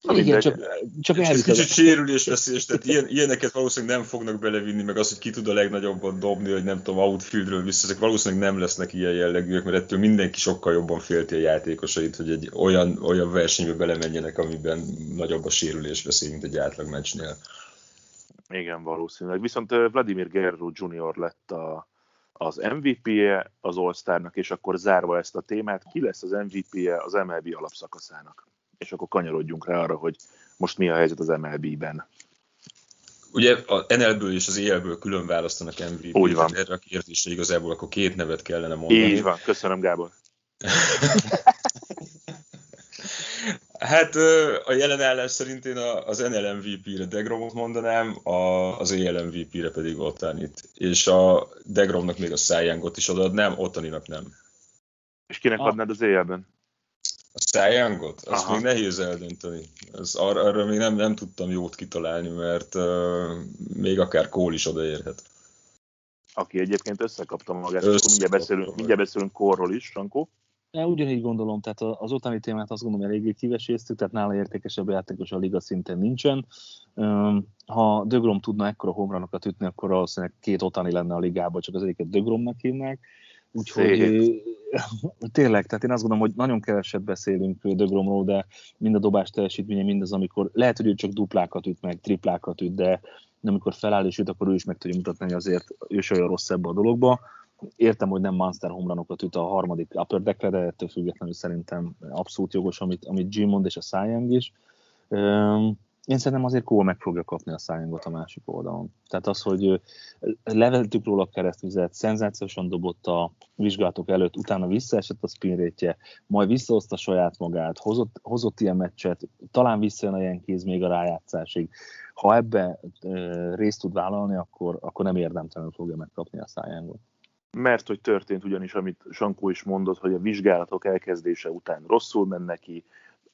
Na, Igen, csak, csak Ez kicsit sérülésveszélyes, tehát ilyen, ilyeneket valószínűleg nem fognak belevinni, meg az, hogy ki tud a legnagyobban dobni, hogy nem tudom, outfieldről vissza, ezek valószínűleg nem lesznek ilyen jellegűek, mert ettől mindenki sokkal jobban félti a játékosait, hogy egy olyan, olyan versenybe belemenjenek, amiben nagyobb a sérülésveszély, mint egy átlag meccsnél. Igen, valószínűleg. Viszont Vladimir Guerrero Jr. lett a, az MVP-je az All-Starnak, és akkor zárva ezt a témát, ki lesz az MVP-je az MLB alapszakaszának? És akkor kanyarodjunk rá arra, hogy most mi a helyzet az MLB-ben. Ugye a NL-ből és az EL-ből külön választanak MVP-t. Úgy van. Erre a kérdésre igazából akkor két nevet kellene mondani. Így van, köszönöm Gábor. [laughs] Hát a jelen állás szerint én az NL MVP-re Degromot mondanám, az EL MVP-re pedig Ottanit. És a Degromnak még a Cy is odaadnám, Ottaninak nem. És kinek ah. adnád az EL-ben? A Cy Azt Aha. még nehéz eldönteni. Ez, arra, arra még nem, nem tudtam jót kitalálni, mert uh, még akár Cole is odaérhet. Aki egyébként összekapta magát, Összekapta. mindjárt beszélünk, mindjárt beszélünk korról is, Sankó. Ugyanígy gondolom, tehát az ottani témát azt gondolom eléggé kiveséztük, tehát nála értékesebb játékos a liga szinten nincsen. Ha Dögrom tudna ekkora homranokat ütni, akkor valószínűleg két otani lenne a ligában, csak az egyiket Dögromnak hívnák. Úgyhogy [laughs] tényleg, tehát én azt gondolom, hogy nagyon keveset beszélünk Dögromról, de mind a dobás teljesítménye, mindaz, amikor lehet, hogy ő csak duplákat üt meg, triplákat üt, de amikor feláll és üt, akkor ő is meg tudja mutatni, hogy azért ő olyan rossz ebbe a dologba Értem, hogy nem monster homranokat üt a harmadik upper deckre, de ettől függetlenül szerintem abszolút jogos, amit, amit Jim mond, és a Cyang is. Én szerintem azért Cole meg fogja kapni a Cyangot a másik oldalon. Tehát az, hogy leveltük róla a keresztvizet, szenzációsan dobott a vizsgálatok előtt, utána visszaesett a spin rate majd visszahozta saját magát, hozott, hozott ilyen meccset, talán visszajön a kéz még a rájátszásig. Ha ebbe részt tud vállalni, akkor, akkor nem érdemtelenül fogja megkapni a Cyangot mert hogy történt ugyanis, amit Sankó is mondott, hogy a vizsgálatok elkezdése után rosszul menne neki,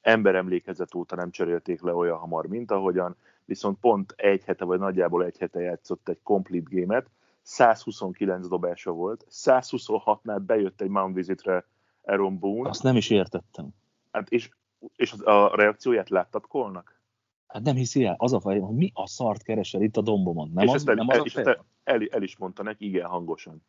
emberemlékezet óta nem cserélték le olyan hamar, mint ahogyan, viszont pont egy hete, vagy nagyjából egy hete játszott egy complete gémet, 129 dobása volt, 126-nál bejött egy Mount Visitre Aaron Boone. Azt nem is értettem. Hát és, és a reakcióját láttad Kolnak? Hát nem hiszi el, az a fej, hogy mi a szart keresel itt a dombomon. Nem és az, el, nem az el, a el, el, el, is mondta neki igen hangosan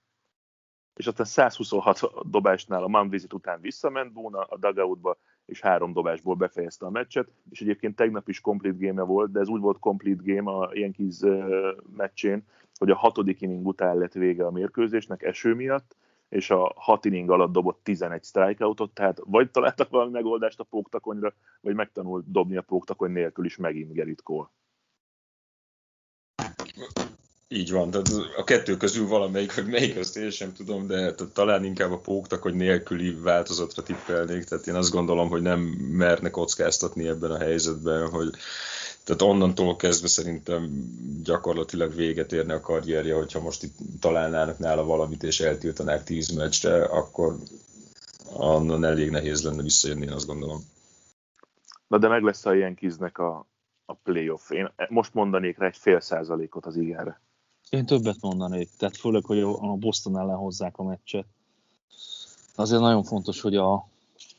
és aztán 126 dobásnál a Mount Visit után visszament Búna a dugoutba, és három dobásból befejezte a meccset, és egyébként tegnap is complete game volt, de ez úgy volt complete game a Yankees meccsén, hogy a hatodik inning után lett vége a mérkőzésnek eső miatt, és a hat inning alatt dobott 11 strikeoutot, tehát vagy találtak valami megoldást a póktakonyra, vagy megtanult dobni a póktakony nélkül is megint Gerrit Cole. Így van, tehát a kettő közül valamelyik, hogy melyik, azt én sem tudom, de talán inkább a póktak, hogy nélküli változatra tippelnék, tehát én azt gondolom, hogy nem merne kockáztatni ebben a helyzetben, hogy tehát onnantól kezdve szerintem gyakorlatilag véget érne a karrierje, hogyha most itt találnának nála valamit és eltiltanák tíz meccsre, akkor onnan elég nehéz lenne visszajönni, én azt gondolom. Na de meg lesz a ilyen kiznek a, a playoff. Én most mondanék rá egy fél százalékot az igára. Én többet mondanék, tehát főleg, hogy a Boston ellen hozzák a meccset. Azért nagyon fontos, hogy, a,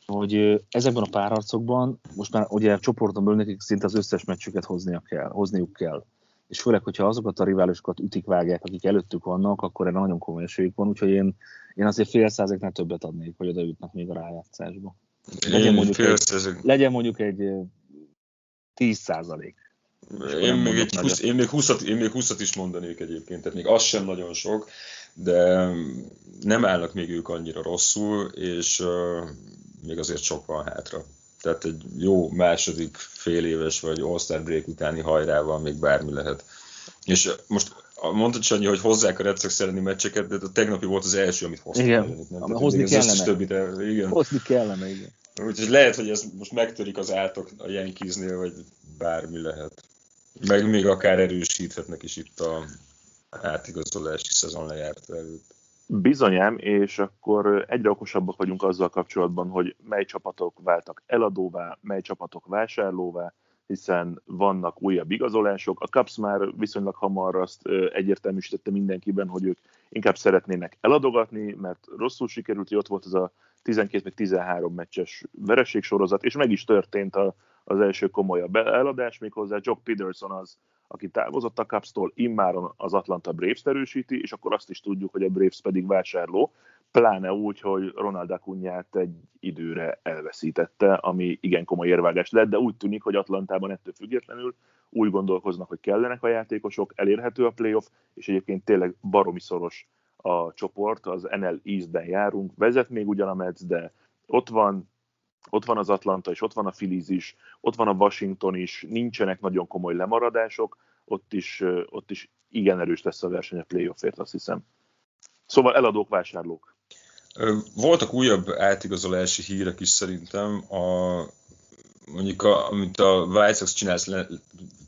hogy ezekben a párharcokban, most már ugye csoporton nekik szinte az összes meccsüket hoznia kell, hozniuk kell. És főleg, hogyha azokat a riválisokat ütik, vágják, akik előttük vannak, akkor erre nagyon komoly esélyük van, úgyhogy én, én azért fél százaléknál többet adnék, hogy odaütnek még a rájátszásba. Legyen mondjuk, egy, legyen mondjuk egy 10 százalék. Én még, egy 20, én, még 20 én még 20 is mondanék egyébként, tehát még az sem nagyon sok, de nem állnak még ők annyira rosszul, és uh, még azért sok van hátra. Tehát egy jó második fél éves vagy All-Star break utáni hajrával még bármi lehet. És most mondtad Sanyi, hogy hozzák a Red Sox elleni meccseket, de a tegnapi volt az első, amit hoztak. Igen, nem? hozni kellene. Többit, igen. Hozni kellene, igen. Úgyhogy lehet, hogy ez most megtörik az átok a Yankeesnél, vagy bármi lehet. Meg még akár erősíthetnek is itt a átigazolási szezon lejárt előtt. Bizonyám, és akkor egyre okosabbak vagyunk azzal kapcsolatban, hogy mely csapatok váltak eladóvá, mely csapatok vásárlóvá, hiszen vannak újabb igazolások. A Cubs már viszonylag hamar azt egyértelműsítette mindenkiben, hogy ők inkább szeretnének eladogatni, mert rosszul sikerült, hogy ott volt az a 12 13 meccses vereségsorozat, és meg is történt a, az első komolyabb eladás, méghozzá Jock Peterson az, aki távozott a Cubs-tól, immáron az Atlanta Braves erősíti, és akkor azt is tudjuk, hogy a Braves pedig vásárló, pláne úgy, hogy Ronald Acunyát egy időre elveszítette, ami igen komoly érvágás lett, de úgy tűnik, hogy Atlantában ettől függetlenül úgy gondolkoznak, hogy kellenek a játékosok, elérhető a playoff, és egyébként tényleg baromi szoros a csoport, az NL East-ben járunk, vezet még ugyan a Mets, de ott van, ott van az Atlanta, és ott van a Phillies is, ott van a Washington is, nincsenek nagyon komoly lemaradások, ott is, ott is igen erős lesz a verseny a playoffért, azt hiszem. Szóval eladók, vásárlók. Voltak újabb átigazolási hírek is szerintem. A, mondjuk, a, amit a White Sox csinálsz,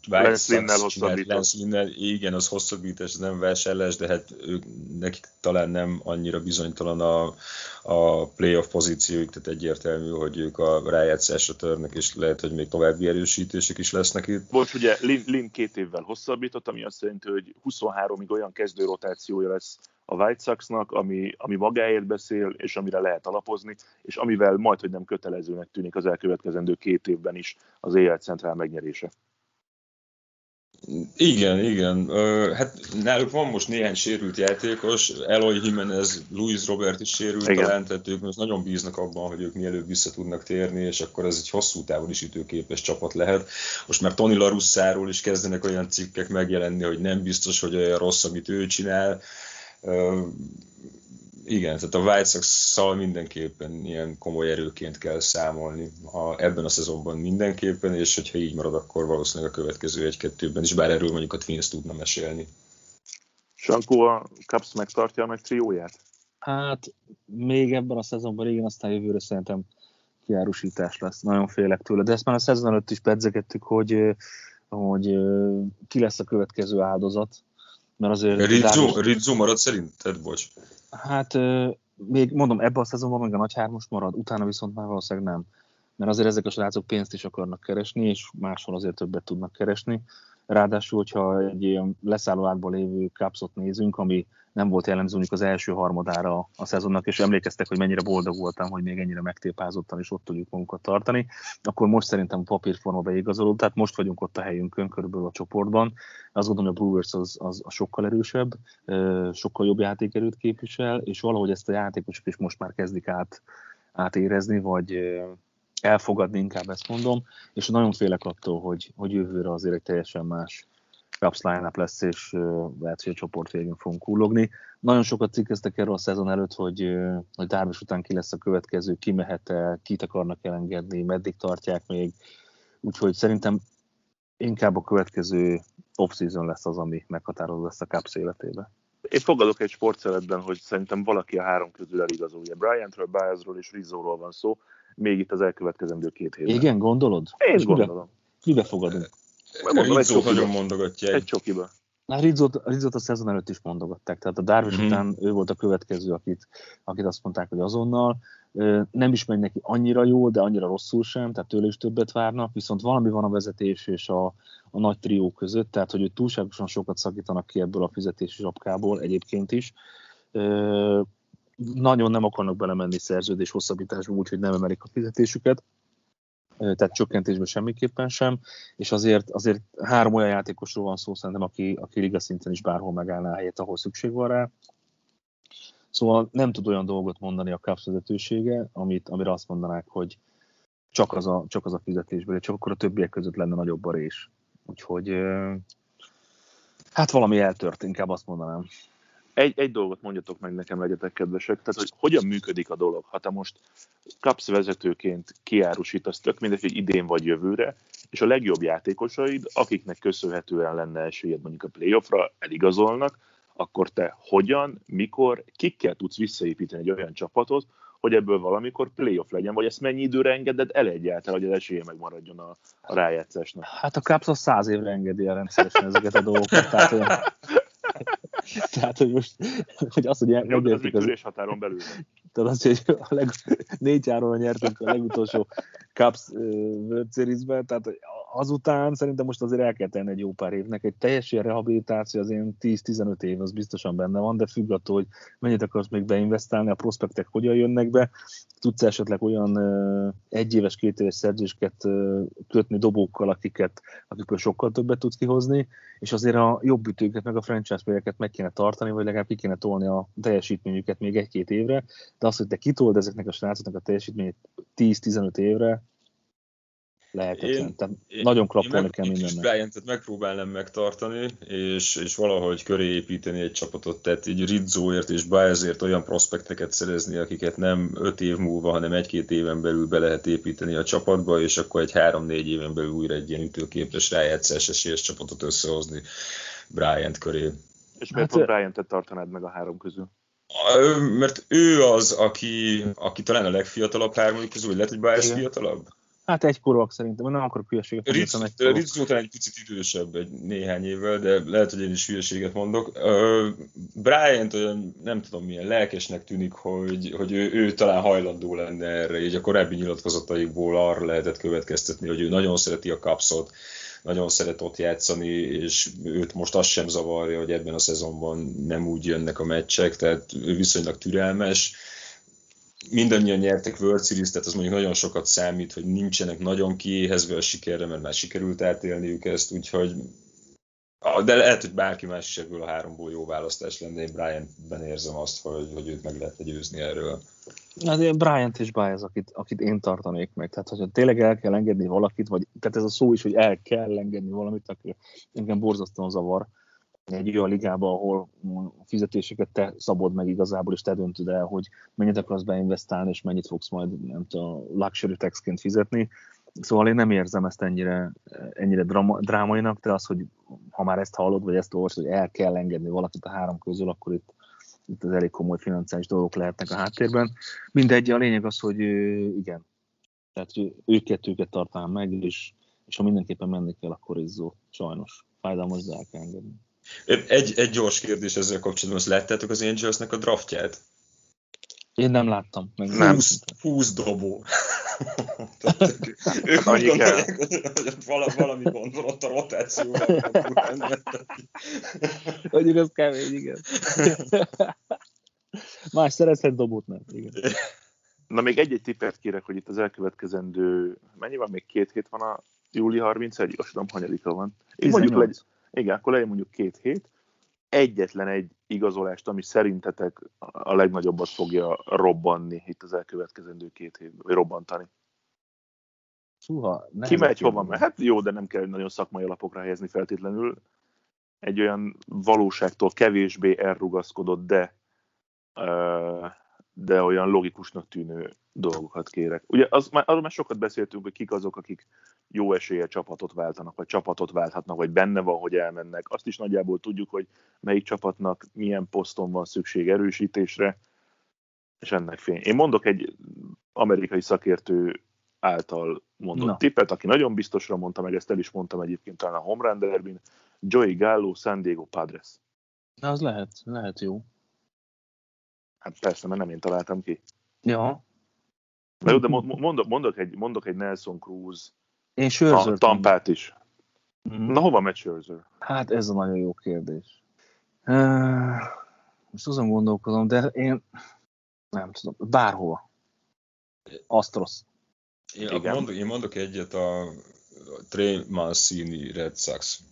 Lance Linnel igen, az hosszabbítás, nem vásárlás, de hát ők, nekik talán nem annyira bizonytalan a, a playoff pozíciójuk, tehát egyértelmű, hogy ők a rájátszásra törnek, és lehet, hogy még további erősítések is lesznek itt. Most ugye Lin, Lin két évvel hosszabbított, ami azt jelenti, hogy 23-ig olyan kezdő rotációja lesz a White Sox-nak, ami, ami magáért beszél, és amire lehet alapozni, és amivel majd, hogy nem kötelezőnek tűnik az elkövetkezendő két évben is az EL Centrál megnyerése. Igen, igen. Hát náluk van most néhány sérült játékos, Eloy Jimenez, Luis Robert is sérült igen. talán, tehát ők most nagyon bíznak abban, hogy ők mielőbb vissza tudnak térni, és akkor ez egy hosszú távon is ütőképes csapat lehet. Most már Tony Larussáról is kezdenek olyan cikkek megjelenni, hogy nem biztos, hogy olyan rossz, amit ő csinál igen, tehát a White sox mindenképpen ilyen komoly erőként kell számolni ha ebben a szezonban mindenképpen, és hogyha így marad, akkor valószínűleg a következő egy-kettőben is, bár erről mondjuk a Twins tudna mesélni. Sankó a Cubs megtartja a nagy trióját? Hát még ebben a szezonban igen, aztán jövőre szerintem kiárusítás lesz. Nagyon félek tőle. De ezt már a szezon előtt is pedzegettük, hogy, hogy ki lesz a következő áldozat mert azért... Rizzo, Rizzo marad szerinted? Bocs. Hát még mondom, ebben a szezonban meg a nagy hármas marad, utána viszont már valószínűleg nem. Mert azért ezek a srácok pénzt is akarnak keresni, és máshol azért többet tudnak keresni. Ráadásul, hogyha egy ilyen leszálló átból lévő kapszot nézünk, ami nem volt jellemző mondjuk az első harmadára a szezonnak, és emlékeztek, hogy mennyire boldog voltam, hogy még ennyire megtépázottan is ott tudjuk magunkat tartani, akkor most szerintem papírforma beigazoló, tehát most vagyunk ott a helyünkön körülbelül a csoportban. Azt gondolom, hogy a Brewers az, az, az sokkal erősebb, sokkal jobb játékerőt képvisel, és valahogy ezt a játékosok is most már kezdik át, átérezni, vagy elfogadni, inkább ezt mondom, és nagyon félek attól, hogy, hogy jövőre azért egy teljesen más Caps line lesz, és lehet, hogy a csoport végén fogunk kullogni. Nagyon sokat cikkeztek erről a szezon előtt, hogy, hogy Darvish után ki lesz a következő, ki mehet-e, kit akarnak elengedni, meddig tartják még. Úgyhogy szerintem inkább a következő off-season lesz az, ami meghatározó lesz a Caps életébe. Én fogadok egy sportszeletben, hogy szerintem valaki a három közül eligazolja. Bryantről, Baezról és Rizzoról van szó, még itt az elkövetkezendő két hétben. Igen, gondolod? Én és gondolom. Mibe, fogadunk? Mondom, Rizzo nagyon mondogatja. Egy csokiba. Na, Rizzot, Rizzot a szezon előtt is mondogatták, tehát a Darvish mm-hmm. után ő volt a következő, akit, akit azt mondták, hogy azonnal. Nem is megy neki annyira jó, de annyira rosszul sem, tehát tőle is többet várnak, viszont valami van a vezetés és a, a nagy trió között, tehát hogy ő túlságosan sokat szakítanak ki ebből a fizetési zsapkából egyébként is. Nagyon nem akarnak belemenni szerződés hosszabbításba, úgyhogy nem emelik a fizetésüket tehát csökkentésben semmiképpen sem, és azért, azért három olyan játékosról van szó szerintem, aki, aki liga szinten is bárhol megállná a helyet, ahol szükség van rá. Szóval nem tud olyan dolgot mondani a Cubs vezetősége, amit, amire azt mondanák, hogy csak az a, csak az a fizetésből, csak akkor a többiek között lenne nagyobb a rés. Úgyhogy hát valami eltört, inkább azt mondanám egy, egy dolgot mondjatok meg nekem, legyetek kedvesek, tehát hogy hogyan működik a dolog. Ha te most kapsz vezetőként kiárusítasz, tök mindegy, hogy idén vagy jövőre, és a legjobb játékosaid, akiknek köszönhetően lenne esélyed mondjuk a playoffra, eligazolnak, akkor te hogyan, mikor, kikkel tudsz visszaépíteni egy olyan csapatot, hogy ebből valamikor playoff legyen, vagy ezt mennyi időre engeded el egyáltalán, hogy az esélye megmaradjon a, a rájátszásnak? Hát a Caps az száz évre engedi el rendszeresen ezeket a dolgokat, tehát [laughs] Tehát, hogy most, hogy azt, hogy megnyertük az... az határon belül. Tehát az, hogy a leg, négy áron nyertünk a legutolsó Cups World Series-ben, tehát azután szerintem most azért el kell tenni egy jó pár évnek. Egy teljes ilyen rehabilitáció az én 10-15 év, az biztosan benne van, de függ attól, hogy mennyit akarsz még beinvestálni, a prospektek hogyan jönnek be, tudsz esetleg olyan egyéves, két éves szerzésket kötni dobókkal, akiket, akikből sokkal többet tudsz kihozni, és azért a jobb ütőket, meg a franchise playereket meg kéne tartani, vagy legalább ki kéne tolni a teljesítményüket még egy-két évre, de az, hogy te kitold ezeknek a srácoknak a teljesítményét 10-15 évre, lehetetlen. Én, Tehát én, nagyon klappolni kell mindennek. Bryantet megpróbálnám megtartani, és, és valahogy köré építeni egy csapatot, tehát így Rizzoért és Baezért olyan prospekteket szerezni, akiket nem 5 év múlva, hanem egy-két éven belül be lehet építeni a csapatba, és akkor egy 3-4 éven belül újra egy ilyen ütőképes rájátszás esélyes csapatot összehozni Bryant köré. És miért hát, Bryantet tartanád meg a három közül? Mert ő az, aki, aki talán a legfiatalabb hármójuk közül, lehet, hogy Baez fiatalabb? Hát egy korúak szerintem, nem akarok hülyeséget mondani. Ritz, Ritz után egy picit idősebb, egy néhány évvel, de lehet, hogy én is hülyeséget mondok. Uh, Bryant olyan, nem tudom milyen lelkesnek tűnik, hogy, hogy ő, ő talán hajlandó lenne erre, így a korábbi nyilatkozataikból arra lehetett következtetni, hogy ő nagyon szereti a kapszot, nagyon szeret ott játszani, és őt most azt sem zavarja, hogy ebben a szezonban nem úgy jönnek a meccsek, tehát ő viszonylag türelmes mindannyian nyertek World Series, tehát az mondjuk nagyon sokat számít, hogy nincsenek nagyon kiéhezve a sikerre, mert már sikerült átélniük ezt, úgyhogy de lehet, hogy bárki más is ebből a háromból jó választás lenne, én Bryant-ben érzem azt, hogy, hogy őt meg lehet győzni erről. Hát én Bryant és Baez, akit, akit én tartanék meg. Tehát, hogyha tényleg el kell engedni valakit, vagy tehát ez a szó is, hogy el kell engedni valamit, akkor engem borzasztóan zavar egy olyan ligába, ahol a fizetéseket te szabod meg igazából, és te döntöd el, hogy mennyit akarsz beinvestálni, és mennyit fogsz majd nem tudom, luxury taxként fizetni. Szóval én nem érzem ezt ennyire, ennyire drama, drámainak, de az, hogy ha már ezt hallod, vagy ezt olvasod, hogy el kell engedni valakit a három közül, akkor itt, itt az elég komoly financiális dolgok lehetnek a háttérben. Mindegy, a lényeg az, hogy igen, tehát őket, őket tartanám meg, és, és ha mindenképpen menni kell, akkor izzó, sajnos. Fájdalmas, de el kell engedni. Egy, egy gyors kérdés ezzel kapcsolatban, azt láttátok az Angelsnek a draftját? Én nem láttam. Meg nem. 20, 20 dobó. [laughs] ők úgy gondolják, hogy valami, valami gond van ott a rotációban. [laughs] Mondjuk az kemény, igen. [laughs] Más szerezhet dobót nem. Igen. Na még egy-egy tippet kérek, hogy itt az elkövetkezendő, mennyi van, még két hét van a júli 31, azt tudom, hanyadika van. Én mondjuk legy, igen, akkor legyen mondjuk két hét, egyetlen egy igazolást, ami szerintetek a legnagyobbat fogja robbanni itt az elkövetkezendő két évben, vagy robbantani. Suha, Ki megy, hova megy? Hát jó, de nem kell nagyon szakmai alapokra helyezni feltétlenül. egy olyan valóságtól kevésbé elrugaszkodott, de, de olyan logikusnak tűnő dolgokat kérek. Ugye az, arról már sokat beszéltünk, hogy kik azok, akik jó esélye csapatot váltanak, vagy csapatot válthatnak, vagy benne van, hogy elmennek. Azt is nagyjából tudjuk, hogy melyik csapatnak milyen poszton van szükség erősítésre, és ennek fény. Én mondok egy amerikai szakértő által mondott Na. tippet, aki nagyon biztosra mondta, meg ezt el is mondtam egyébként talán a Home Run Derbyn, Joey Gallo, San Diego Padres. Na, az lehet, lehet jó. Hát persze, mert nem én találtam ki. Ja. Na jó, de mondok, mondok, egy, mondok egy Nelson Cruz én Scherzer Tampát is. Mm-hmm. Na hova megy Scherzer? Hát ez a nagyon jó kérdés. Most azon gondolkozom, de én nem tudom, bárhova. Astros. Én, mondok, én mondok egyet a, a Trey Mancini Red Sox.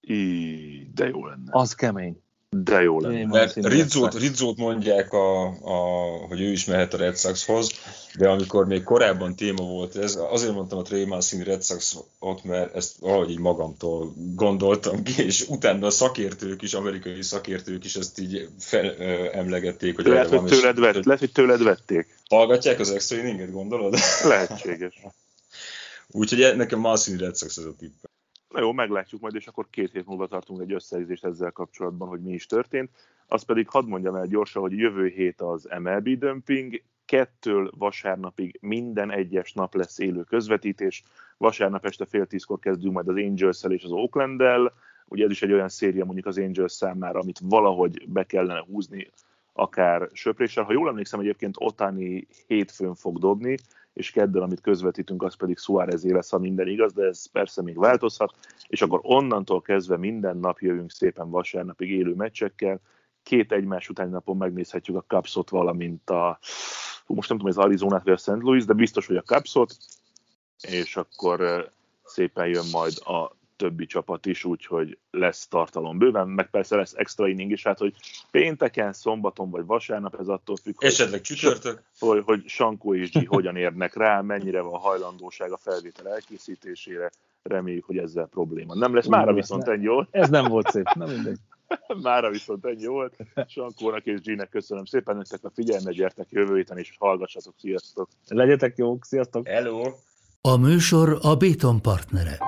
I, de jó lenne. Az kemény. De jó lenne. Mert Rizzót, Rizzót mondják, a, a, hogy ő is mehet a Red Soxhoz, de amikor még korábban téma volt ez, azért mondtam a Trey Mancini Red Sox-ot, mert ezt valahogy így magamtól gondoltam ki, és utána a szakértők is, amerikai szakértők is ezt így fel, emlegették. Hogy lehet, hogy tőled, vett, lehet, hogy tőled vették. Hallgatják az extra inninget, gondolod? Lehetséges. [laughs] Úgyhogy nekem Mancini Red Sox ez a tipp. Na jó, meglátjuk majd, és akkor két hét múlva tartunk egy összeizést ezzel kapcsolatban, hogy mi is történt. Azt pedig hadd mondjam el gyorsan, hogy jövő hét az MLB dömping, kettől vasárnapig minden egyes nap lesz élő közvetítés. Vasárnap este fél tízkor kezdünk majd az angels és az Oakland-del. Ugye ez is egy olyan széria mondjuk az Angels számára, amit valahogy be kellene húzni, akár söpréssel. Ha jól emlékszem, egyébként Otani hétfőn fog dobni, és kedden, amit közvetítünk, az pedig Suárezé lesz, ha minden igaz, de ez persze még változhat, és akkor onnantól kezdve minden nap jövünk szépen vasárnapig élő meccsekkel, két egymás utáni napon megnézhetjük a Cubsot, valamint a, most nem tudom, az Arizonát vagy a St. Louis, de biztos, hogy a Cubsot, és akkor szépen jön majd a többi csapat is, úgyhogy lesz tartalom bőven, meg persze lesz extra inning is, hát hogy pénteken, szombaton vagy vasárnap, ez attól függ, Esetleg csütörtök. Hogy, hogy Sankó és G hogyan érnek rá, mennyire van hajlandóság a felvétel elkészítésére, reméljük, hogy ezzel probléma. Nem lesz, mára viszont ennyi volt. Ez nem volt szép, nem mindegy. [laughs] Mára viszont ennyi volt. Sankónak és G-nek köszönöm szépen nektek a figyelmet, gyertek jövő héten, és hallgassatok. Sziasztok! Legyetek jók, sziasztok! Hello! A műsor a Béton partnere.